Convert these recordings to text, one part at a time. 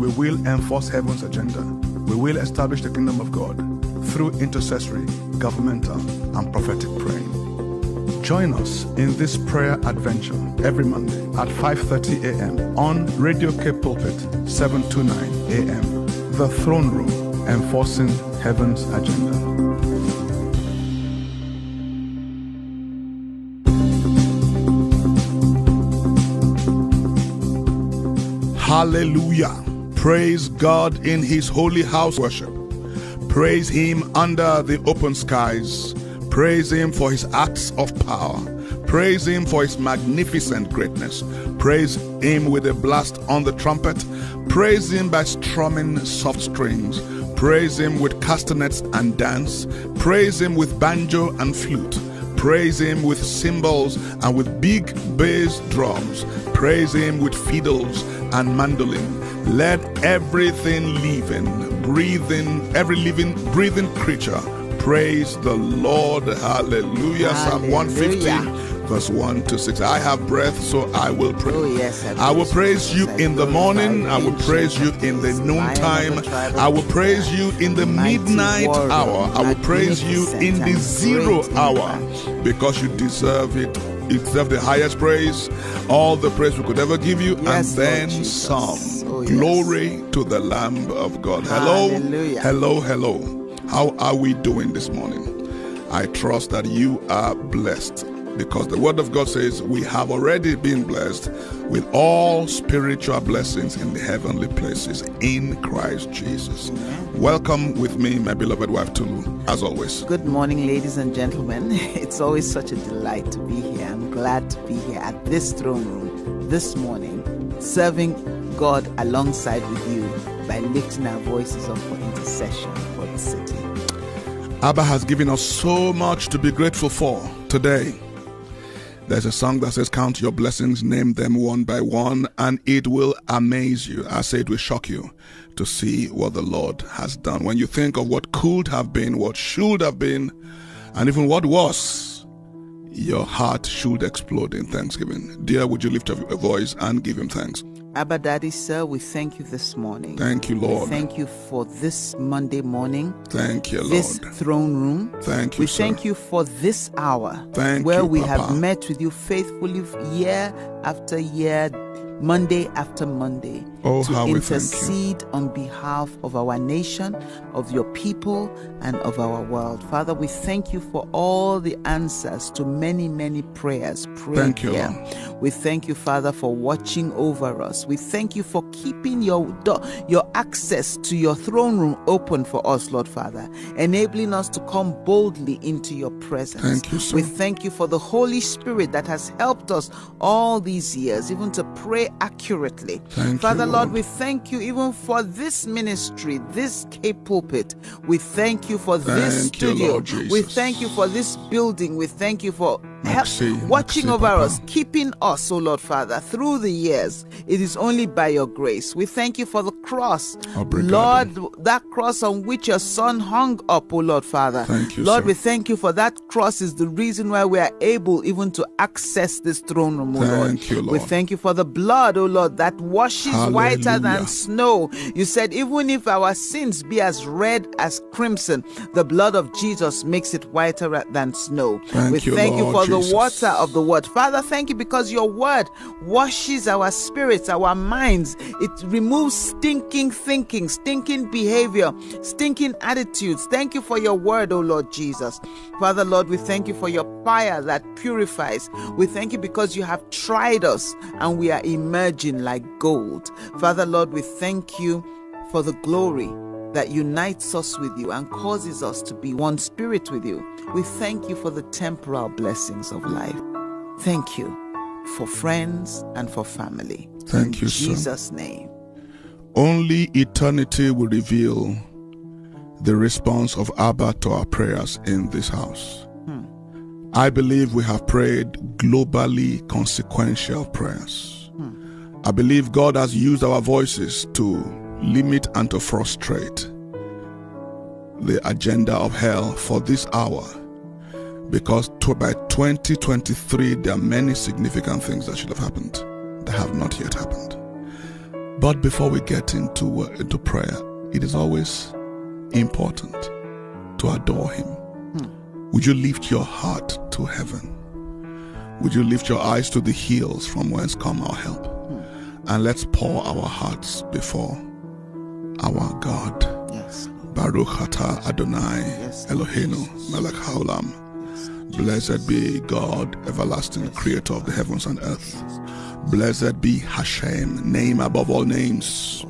We will enforce heaven's agenda. We will establish the kingdom of God through intercessory, governmental, and prophetic praying. Join us in this prayer adventure every Monday at 5:30 a.m. on Radio Cape Pulpit 729 a.m. The Throne Room, enforcing heaven's agenda. Hallelujah. Praise God in his holy house worship. Praise him under the open skies. Praise him for his acts of power. Praise him for his magnificent greatness. Praise him with a blast on the trumpet. Praise him by strumming soft strings. Praise him with castanets and dance. Praise him with banjo and flute. Praise him with cymbals and with big bass drums. Praise him with fiddles and mandolin. Let everything living, breathing, every living, breathing creature praise the Lord. Hallelujah. Psalm 150 verse 1 to 6. I have breath, so I will praise. Oh, yes, I I will praise you. you Yes, I in the morning. I will praise you in the noontime. Lion of the tribe of I will praise you in the midnight hour. I will praise you in the zero hour because you deserve it. Deserve the highest praise, all the praise we could ever give you, Yes, and then some. Oh, yes. Glory to the Lamb of God. Hello, Hallelujah. hello, hello. How are we doing this morning? I trust that you are blessed because the Word of God says we have already been blessed with all spiritual blessings in the heavenly places in Christ Jesus. Welcome with me, my beloved wife Tolu, as always. Good morning, ladies and gentlemen. It's always such a delight to be here. I'm glad to be here at this throne room this morning, serving God alongside with you by lifting our voices up for intercession for the city. Abba has given us so much to be grateful for today. There's a song that says, Count your blessings, name them one by one, and it will amaze you. I say it will shock you to see what the Lord has done. When you think of what could have been, what should have been, and even what was, your heart should explode in thanksgiving. Dear, would you lift up your voice and give him thanks? Abba Daddy, sir, we thank you this morning. Thank you, We Lord. thank you for this Monday morning, Thank you, Lord. this throne room. Thank you, We sir. thank you for this hour Thank where you, we Papa. have met with you faithfully year after year, Monday after Monday, Oh, to how we thank you. intercede on behalf of our nation, of your people, and of our world. Father, we thank you for all the answers to many, many prayers prayed Thank you. We thank you, Father, for watching over us. We thank you for keeping your door, your access to your throne room open for us, Lord Father, enabling us to come boldly into your presence. Thank you, sir. We thank you for the Holy Spirit that has helped us all these years, even to pray accurately. Thank you, Father, Lord, we thank you even for this ministry, this Cape Pulpit. We thank you for this Thank you, studio. Lord we thank you for this building. We thank you for help, watching over us, keeping us, oh Lord Father, through the years. It is only by your grace. We thank you for the cross. Oh, Obrigado. Lord, that cross on which your son hung up, oh Lord Father. Thank you, Lord, sir. we thank you for that cross is the reason why we are able even to access this throne room, oh Lord. Thank you, We thank you for the blood, oh Lord, that washes whiter than snow. You said, even if our sins be as red as crimson, the blood of Jesus makes it whiter than snow. Thank we you, thank you Lord for Jesus. The water of the word. Father, thank you because your word washes our spirits, our minds. It removes stinking thinking, stinking behavior, stinking attitudes. Thank you for your word, oh Lord Jesus. Father, Lord, we thank you for your fire that purifies. We thank you because you have tried us and we are emerging like gold. Father, Lord, we thank you for the glory that unites us with you and causes us to be one spirit with you. We thank you for the temporal blessings of life. Thank you for friends and for family. Thank In you, sir. Jesus' name. Only eternity will reveal the response of Abba to our prayers in this house. Hmm. I believe we have prayed globally consequential prayers. Hmm. I believe God has used our voices to limit and to frustrate the agenda of hell for this hour. Because to, by 2023, there are many significant things that should have happened that have not yet happened. But before we get into, uh, into prayer, it is always important to adore Him. Would you lift your heart to heaven? Would you lift your eyes to the hills from whence come our help? And let's pour our hearts before our God. Yes. Baruch Atah Adonai Yes, Eloheinu Melech Haolam. Blessed be God, everlasting creator of the heavens and earth. Blessed be Hashem, name above all names.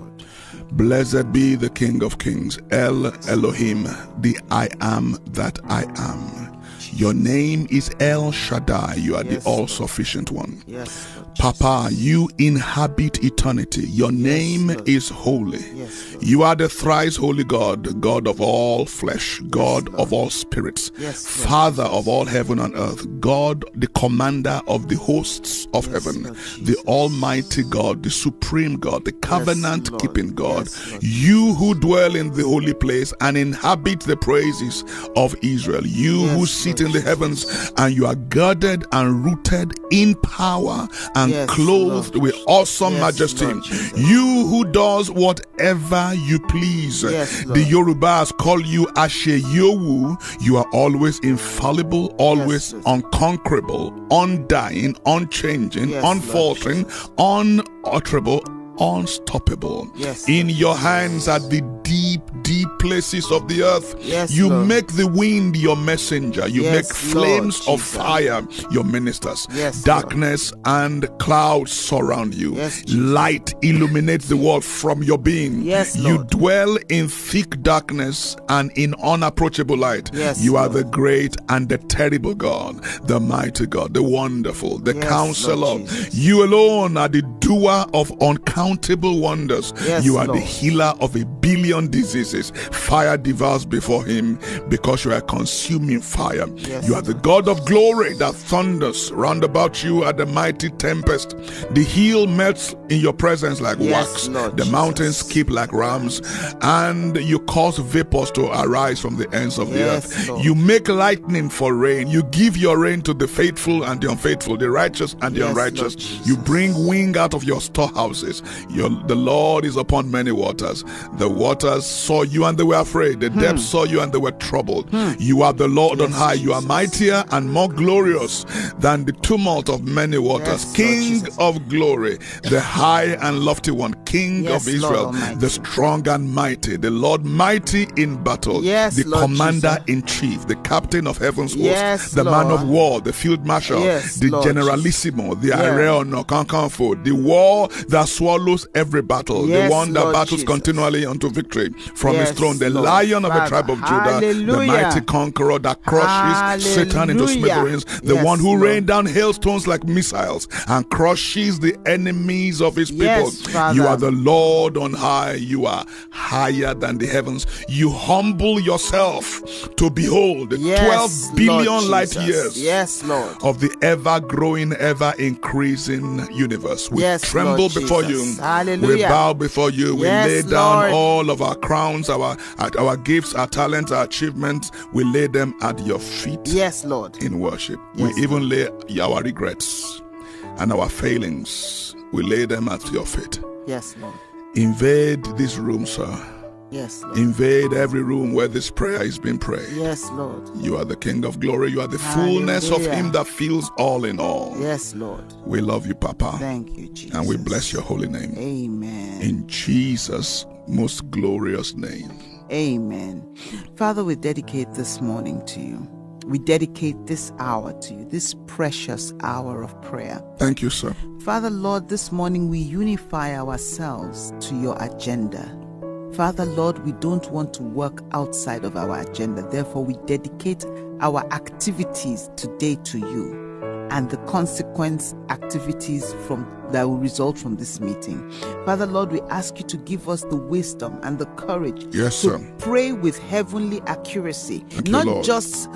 Blessed be the King of Kings, El Elohim, the I am that I am. Your name is El Shaddai. You are Yes, the all sufficient one. Yes. Lord Papa, you inhabit eternity. Your name Lord. is holy. Yes, You are the thrice holy God, God of all flesh, God of all spirits, Yes, Father of all heaven and earth, God, the commander of the hosts of Yes, heaven, Lord the Almighty God, the supreme God, the covenant keeping God. Yes, you who dwell in the holy place and inhabit the praises of Israel. You Yes, who sit In the heavens and you are girded and rooted in power and Yes, clothed Lord. with awesome Yes, majesty. Lord You who does whatever you please. Yes, the. Yorubas call you Ashe Yowu. You are always infallible, always unconquerable, undying, unchanging, unfaltering, unutterable, unstoppable. Yes, In your hands are the deep, deep places of the earth. Yes, you Lord. make the wind your messenger. You Yes, make flames Lord of fire your ministers. Yes, Darkness and clouds surround you. Yes, Jesus. Light illuminates the world from your being. Yes, you Lord. dwell in thick darkness and in unapproachable light. Yes, you are the great and the terrible God, the mighty God, the wonderful, the counselor. Lord You alone are the doer of uncountable wonders. Yes, you are the healer of a billion diseases. Fire devours before him because you are consuming fire. Yes, you are the God of glory that thunders round about you at the mighty tempest. The hill melts in your presence like Yes, wax. Lord the Jesus. mountains skip like rams, and you cause vapors to arise from the ends of the earth. Lord. You make lightning for rain. You give your rain to the faithful and the unfaithful, the righteous and the unrighteous. You bring wing out of your storehouses. Your, the Lord is upon many waters. The waters saw you and they were afraid. The hmm. depths saw you and they were troubled. Hmm. You are the Lord on Yes, high. You are mightier and more glorious than the tumult of many waters. Yes, King Jesus. of glory, the high and lofty one, King Yes, of Israel, the strong and mighty, the Lord mighty in battle, Yes, the Lord commander Jesus. in chief, the captain of heaven's host, Yes, the man of war, the field marshal, Yes, the Lord generalissimo, the Yeah. Areon the war that swallows every battle, the one that Lord battles Jesus. continually unto victory from his throne, the Lord. lion of the tribe of Judah, the mighty conqueror that crushes Satan into Hallelujah. smithereens, the Yes, one who Lord. rained down hailstones like missiles and crushes the enemies of his people. Yes, Father. You are the Lord on high. You are higher than the heavens. You humble yourself to behold Yes, 12 billion light years Yes, Lord. of the ever growing, ever increasing universe. We Yes, tremble Lord before Jesus. you. Hallelujah. We bow before you. We Yes, lay down Lord. all of our crowns, our our gifts, our talents, our achievements. We lay them at your feet Yes, Lord. in worship. Yes, we even lay our regrets and our failings. We lay them at your feet. Yes, Lord. Invade this room, sir. Yes, Lord. Invade every room where this prayer is being prayed. Yes, Lord. You are the King of glory. You are the fullness of Him that fills all in all. Yes, Lord. We love you, Papa. Thank you, Jesus. And we bless your holy name. Amen. In Jesus' most glorious name. Amen. Father, we dedicate this morning to you. We dedicate this hour to you, this precious hour of prayer. Thank you, sir. Father, Lord, this morning we unify ourselves to your agenda. Father, Lord, we don't want to work outside of our agenda. Therefore, we dedicate our activities today to you. and the consequence activities from that will result from this meeting. Father Lord, we ask you to give us the wisdom and the courage Yes, to sir. pray with heavenly accuracy, Thank not Lord. just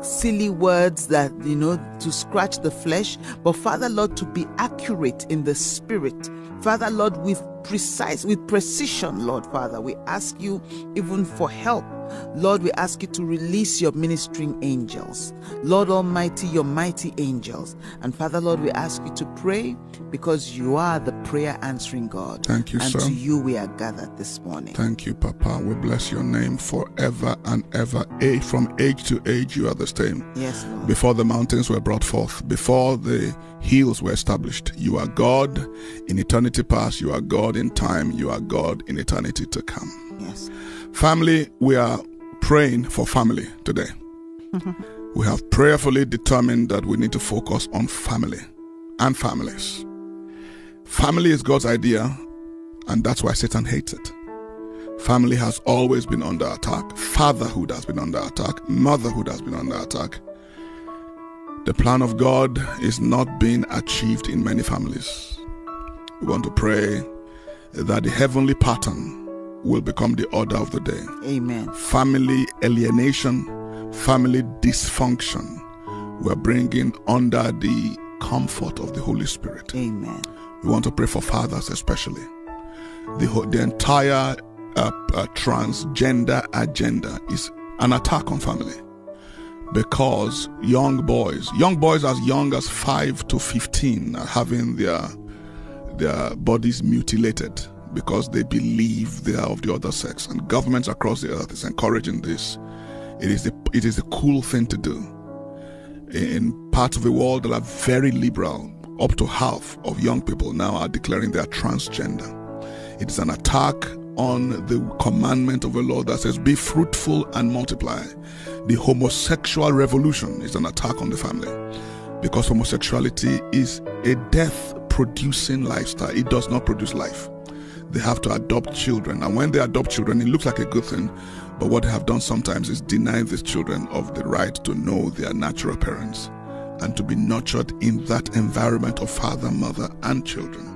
silly words that you know to scratch the flesh, but Father Lord to be accurate in the spirit. Father Lord, with precise, with precision, Lord Father, we ask you even for help. Lord, we ask you to release your ministering angels. Lord Almighty, your mighty angels. And Father Lord, we ask you to pray because you are the prayer answering God. Thank you, and sir. to you we are gathered this morning. Thank you, Papa. We bless your name forever and ever. A from age to age, you are the same. Yes, Lord. Before the mountains were brought forth, before the hills were established, you are God in eternity past, you are God in time, you are God in eternity to come. Yes. Family, we are praying for family today. we have prayerfully determined that we need to focus on family and families. Family is God's idea, and that's why Satan hates it. Family has always been under attack. Fatherhood has been under attack. Motherhood has been under attack. The plan of God is not being achieved in many families. We want to pray that the heavenly pattern will become the order of the day. Amen. Family alienation, family dysfunction, we're bringing under the comfort of the Holy Spirit. Amen. We want to pray for fathers, especially. The, whole- the entire uh, uh, transgender agenda is an attack on family because young boys, young boys as young as 5 to 15, are having their, their bodies mutilated because they believe they are of the other sex. And governments across the earth is encouraging this. It is the, it is a cool thing to do in parts of the world that are very liberal, up to half of young people now are declaring they are transgender. It is an attack on the commandment of the Lord that says, Be fruitful and multiply. The homosexual revolution is an attack on the family because homosexuality is a death producing lifestyle. It does not produce life. They have to adopt children, and when they adopt children, it looks like a good thing. But what they have done sometimes is deny these children of the right to know their natural parents and to be nurtured in that environment of father, mother, and children.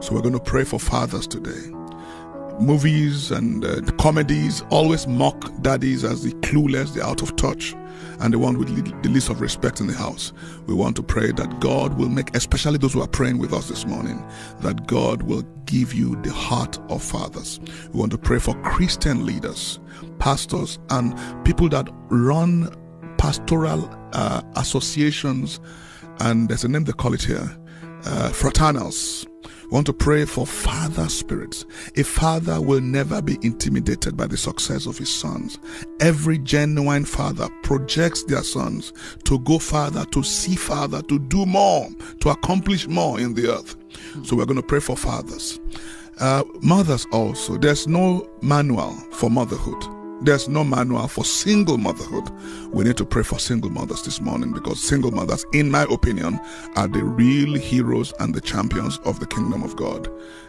So we're going to pray for fathers today. Movies and uh, comedies always mock daddies as the clueless, the out of touch, and the one with the least of respect in the house. We want to pray that God will make, especially those who are praying with us this morning, that God will give you the heart of fathers. We want to pray for Christian leaders, pastors, and people that run pastoral uh, associations, and there's a name they call it here, uh, fraternals. We want to pray for father spirits. A father will never be intimidated by the success of his sons. Every genuine father projects their sons to go farther, to see farther, to do more, to accomplish more in the earth. So we're going to pray for fathers. Uh, mothers also. There's no manual for motherhood. There's no manual for single motherhood. We need to pray for single mothers this morning because single mothers, in my opinion, are the real heroes and the champions of the kingdom of God.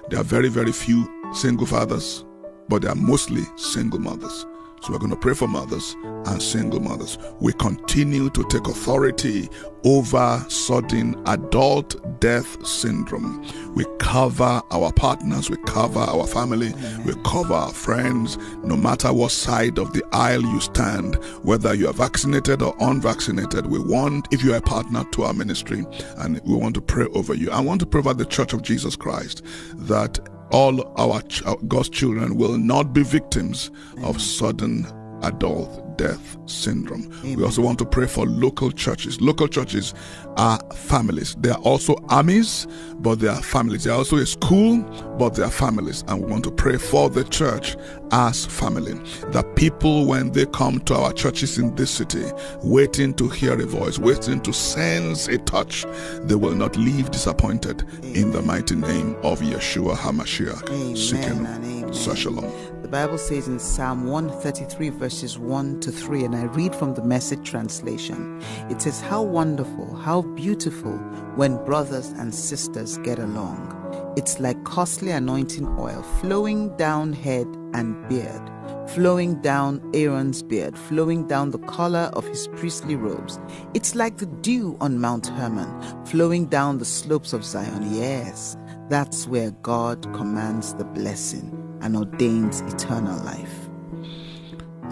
There are very, very few single fathers, but they are mostly single mothers. So we're going to pray for mothers and single mothers. We continue to take authority over sudden adult death syndrome. We cover our partners, we cover our family, we cover our friends, no matter what side of the aisle you stand, whether you are vaccinated or unvaccinated. We want, if you are a partner to our ministry, and we want to pray over you. I want to pray over the Church of Jesus Christ that all our God's children will not be victims of sudden adult death syndrome. We also want to pray for local churches. Local churches are families. They are also armies, but they are families. They are also a school, but they are families. And we want to pray for the church as family. That people, when they come to our churches in this city, waiting to hear a voice, waiting to sense a touch, they will not leave disappointed in the mighty name of Yeshua HaMashiach. Amen Sikenu. amen. Shalom. The Bible says in Psalm 133, verses 1 to 3, and I read from the message translation. It says, How wonderful, how beautiful when brothers and sisters get along. It's like costly anointing oil flowing down head and beard, flowing down Aaron's beard, flowing down the collar of his priestly robes. It's like the dew on Mount Hermon, flowing down the slopes of Zion. Yes, that's where God commands the blessing and ordains eternal life.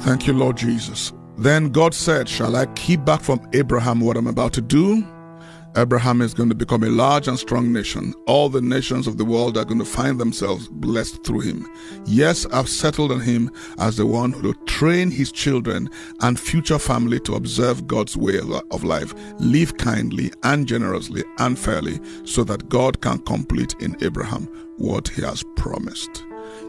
Thank you, Lord Jesus. Then God said, Shall I keep back from Abraham what I'm about to do? Abraham is going to become a large and strong nation. All the nations of the world are going to find themselves blessed through him. Yes, I've settled on him as the one who will train his children and future family to observe God's way of life, live kindly and generously and fairly, so that God can complete in Abraham what he has promised.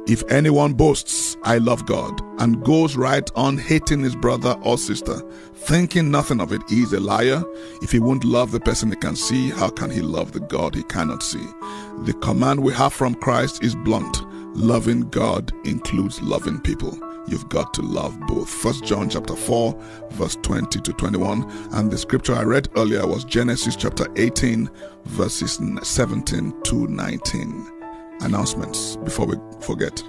If anyone boasts, I love God, and goes right on hating his brother or sister, thinking nothing of it, he is a liar. If he won't love the person he can see, how can he love the God he cannot see? The command we have from Christ is blunt. Loving God includes loving people. You've got to love both. First John chapter 4, verse 20 to 21. And the scripture I read earlier was Genesis chapter 18, verses 17 to 19 announcements before we forget?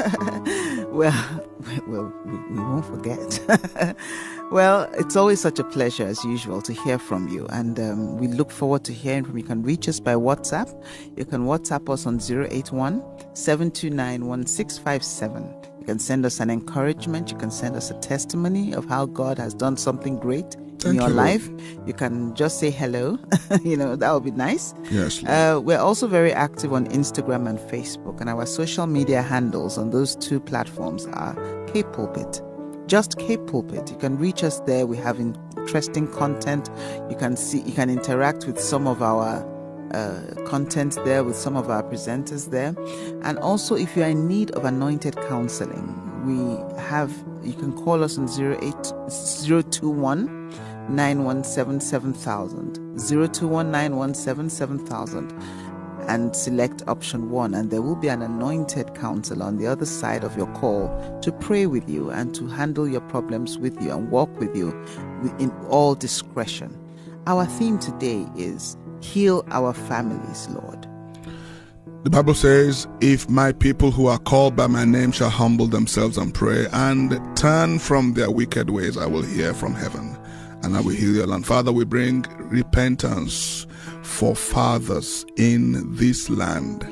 well, well, we, won't forget. well, it's always such a pleasure, as usual, to hear from you. And um, we look forward to hearing from you. You can reach us by WhatsApp. You can WhatsApp us on 081 729 1657. You can send us an encouragement. You can send us a testimony of how God has done something great in your you. life, you can just say hello. you know, that would be nice. Yes. Uh, we're also very active on Instagram and Facebook, and our social media handles on those two platforms are Cape Pulpit. Just Cape Pulpit. You can reach us there. We have interesting content. You can see, you can interact with some of our uh, content there with some of our presenters there. And also, if you're in need of anointed counseling, we have, you can call us on 08, 021 917 7000 021 and select option 1 and there will be an anointed counselor on the other side of your call to pray with you and to handle your problems with you and walk with you in all discretion. Our theme today is heal our families, Lord. The Bible says, If my people who are called by my name shall humble themselves and pray and turn from their wicked ways, I will hear from heaven and I will heal your land. Father, we bring repentance for fathers in this land.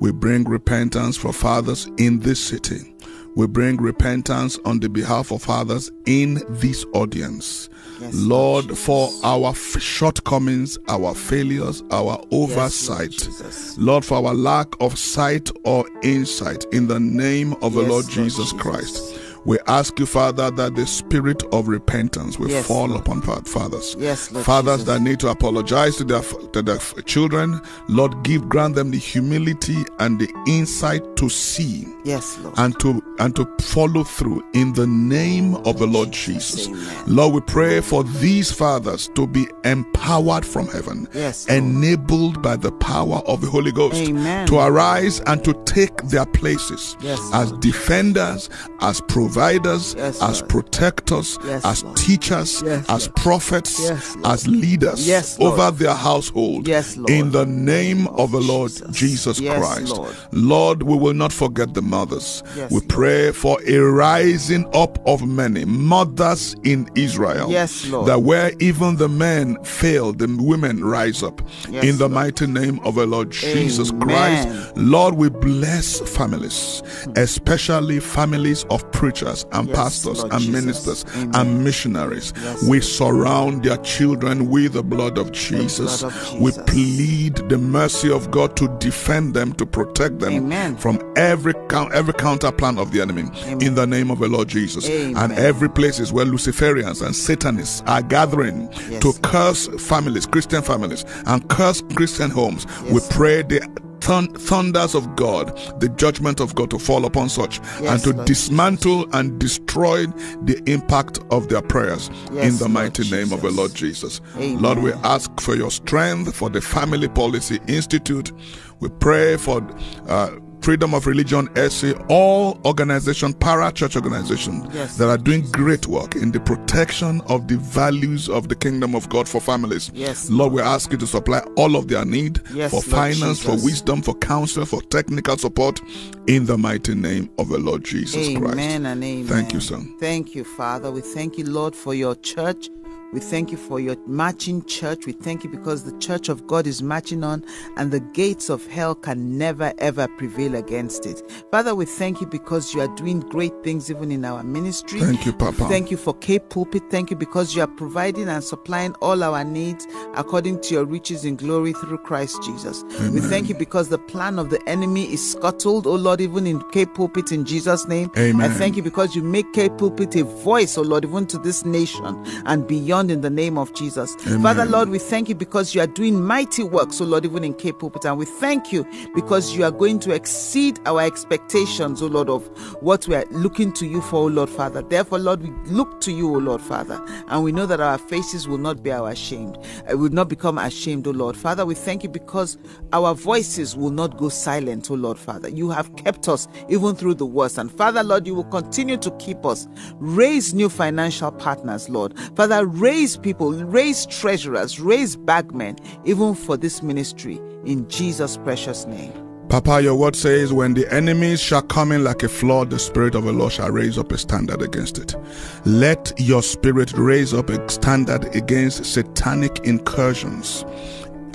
We bring repentance for fathers in this city. We bring repentance on the behalf of fathers in this audience. Yes, Lord, for our shortcomings, our failures, our oversight. Yes, Lord, for our lack of sight or insight, in the name of yes, the Lord, Lord Jesus, Jesus Christ. We ask you, Father, that the spirit of repentance will yes, fall Lord. upon fathers. Yes, Lord fathers Jesus. that need to apologize to their, to their children. Lord, give grant them the humility and the insight to see. Yes, Lord. And to and to follow through in the name of the Lord Jesus. Jesus. Lord, we pray for these fathers to be empowered from heaven, yes, enabled by the power of the Holy Ghost Amen. to arise and to take their places yes, as defenders, as providers providers, yes, as protectors, yes, as Lord. teachers, yes, as Lord. prophets, as leaders over their household. Yes, Lord. In the name of the Lord Jesus, Jesus Christ. Lord. Lord, we will not forget the mothers. We pray for a rising up of many mothers in Israel. Yes, Lord. That where even the men fail, the women rise up. In the Lord. mighty name of the Lord Jesus Amen. Christ. Lord, we bless families, hmm. especially families of preachers and Yes, pastors Lord and Jesus. ministers Amen. and missionaries. Yes, we surround their children with the blood of Jesus. blood of We plead the mercy of God to defend them, to protect them Amen. from every every counter plan of the enemy. Amen. In the name of the Lord Jesus. And every places where Luciferians and Satanists are gathering Yes. to curse families, Christian families, and curse Christian homes. We pray the thun- thunders of God, the judgment of God to fall upon such Yes, and to Lord dismantle and destroy the impact of their prayers Yes, in the Lord mighty name of the Lord Jesus. Amen. Lord, we ask for your strength for the Family Policy Institute. We pray for uh, Freedom of Religion, SA, all organization, para church organizations Yes. that are doing great work in the protection of the values of the kingdom of God for families. Yes, Lord, we ask you to supply all of their need Yes, for Lord finance, for wisdom, for counsel, for technical support in the mighty name of the Lord Jesus Amen Christ. Amen and amen. Thank you, son. Thank you, Father. We thank you, Lord, for your church. We thank you for your marching church. We thank you because the church of God is marching on and the gates of hell can never ever prevail against it. Father, we thank you because you are doing great things even in our ministry. Thank you, Papa. Thank you for Cape Pulpit. Thank you because you are providing and supplying all our needs according to your riches in glory through Christ Jesus. We thank you because the plan of the enemy is scuttled, oh Lord, even in Cape Pulpit in Jesus' name. Amen. I thank you because you make Cape Pulpit a voice, oh Lord, even to this nation and beyond in the name of Jesus. Father, Lord, we thank you because you are doing mighty work, so Lord, even in Cape Pulpit. And we thank you because you are going to exceed our expectations, oh Lord, of what we are looking to you for, oh Lord, Father. Therefore, Lord, we look to you, oh Lord, Father, and we know that our faces will not be our ashamed. Uh, will not become ashamed, oh Lord. Father, we thank you because our voices will not go silent, oh Lord, Father. You have kept us even through the worst. And Father, Lord, you will continue to keep us. Raise new financial partners, Lord. Father, raise people, raise treasurers, raise bagmen, even for this ministry. In Jesus' precious name. Papa, your word says, when the enemies shall come in like a flood, the Spirit of the Lord shall raise up a standard against it. Let your Spirit raise up a standard against satanic incursions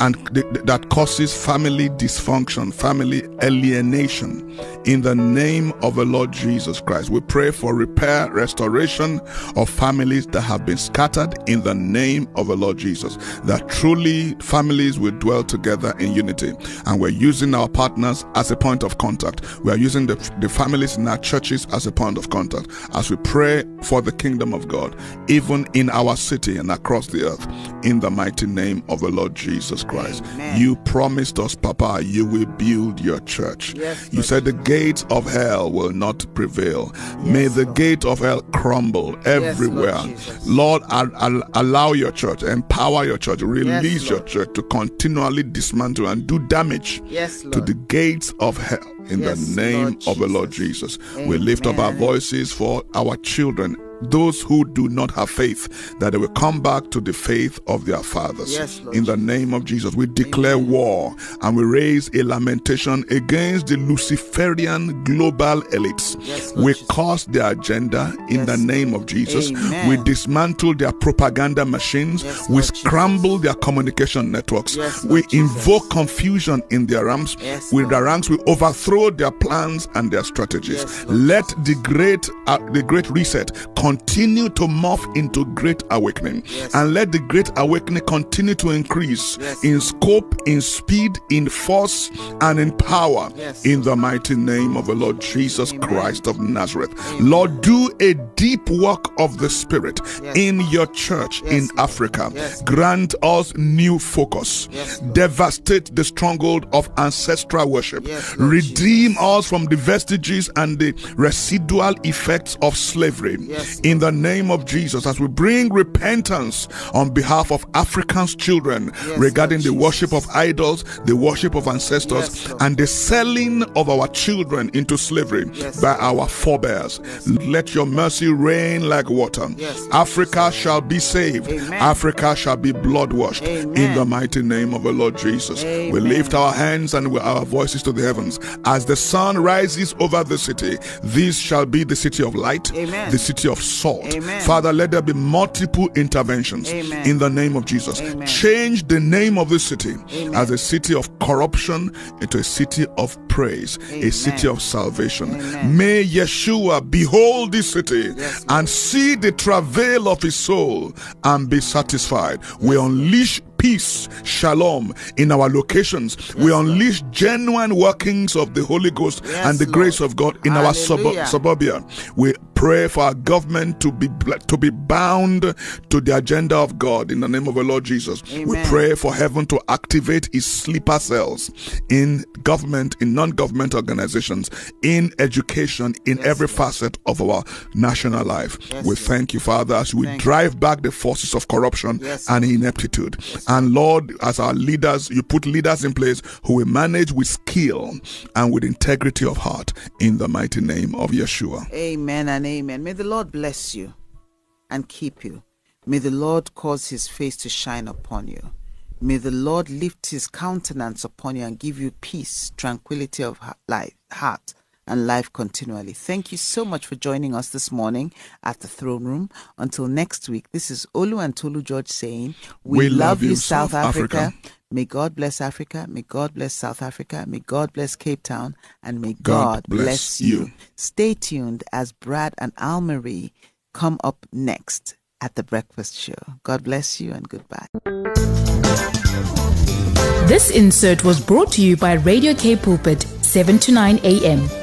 and th- th- that causes family dysfunction, family alienation. In the name of the Lord Jesus Christ, we pray for repair, restoration of families that have been scattered in the name of the Lord Jesus. That truly families will dwell together in unity. And we're using our partners as a point of contact. We are using the, the families in our churches as a point of contact as we pray for the kingdom of God, even in our city and across the earth, in the mighty name of the Lord Jesus Christ. Amen. You promised us, Papa, you will build your church. Yes, you Lord said the gates of hell will not prevail. May the Lord. gate of hell crumble everywhere. Jesus. Lord, al- al- allow your church, empower your church, release your church to continually dismantle and do damage Yes, to the gates of hell in Yes, the name Lord of the Lord Jesus. Jesus. We lift up our voices for our children. Those who do not have faith, that they will come back to the faith of their fathers. Yes, in the name of Jesus, we declare war and we raise a lamentation against the Luciferian global elites. Yes, we Jesus. curse their agenda in Yes, the name of Jesus. Amen. We dismantle their propaganda machines. We Lord Jesus. scramble their communication networks. We Lord Jesus. invoke confusion in their ranks. With their ranks, we overthrow their plans and their strategies. Let the great, uh, the great reset continue to morph into great awakening, Yes. and let the great awakening continue to increase Yes. in scope, in speed, in force, and in power. Yes. In the mighty name of the Lord Jesus Amen. Christ of Nazareth, Lord, do a deep work of the Spirit in your church in Africa. Grant us new focus. Devastate the stronghold of ancestral worship. Redeem us from the vestiges and the residual effects of slavery. Yes, in the name of Jesus, as we bring repentance on behalf of African's children Yes, regarding Lord the Jesus. worship of idols, the worship of ancestors, Yes, and the selling of our children into slavery Yes, by our forebears. Let your mercy reign like water. Africa shall be saved. Amen. Africa shall be blood washed. In the mighty name of the Lord Jesus. We lift our hands and our voices to the heavens. As the sun rises over the city, this shall be the city of light, Amen. the city of salt. Amen. Father, let there be multiple interventions Amen. in the name of Jesus. Amen. Change the name of this city as a city of corruption into a city of praise, a city of salvation. May Yeshua behold this city Yes, and see the travail of his soul and be satisfied. We unleash peace, shalom in our locations. we unleash genuine workings of the Holy Ghost Yes, and the Lord. grace of God in our suburb- suburbia. We pray for our government to be to be bound to the agenda of God in the name of the Lord Jesus. Amen. We pray for heaven to activate its sleeper cells in government, in non-government organizations, in education, in Yes, every Lord. facet of our national life. Yes, we thank you, Father, as we Thank you. drive back the forces of corruption Yes, and ineptitude. and Lord, as our leaders, you put leaders in place who will manage with skill and with integrity of heart in the mighty name of Yeshua. Amen and amen. May the Lord bless you and keep you. May the Lord cause his face to shine upon you. May the Lord lift his countenance upon you and give you peace, tranquility of life, heart, and life continually. Thank you so much for joining us this morning at the throne room. Until next week, this is Olu and Tolu George saying, We, love, you, South, Africa. May God bless Africa. May God bless South Africa. May God bless Cape Town. And may God, God bless bless you. you. Stay tuned as Brad and Al Marie come up next at the breakfast show. God bless you and goodbye. This insert was brought to you by Radio Cape Pulpit, 7 to 9 a.m.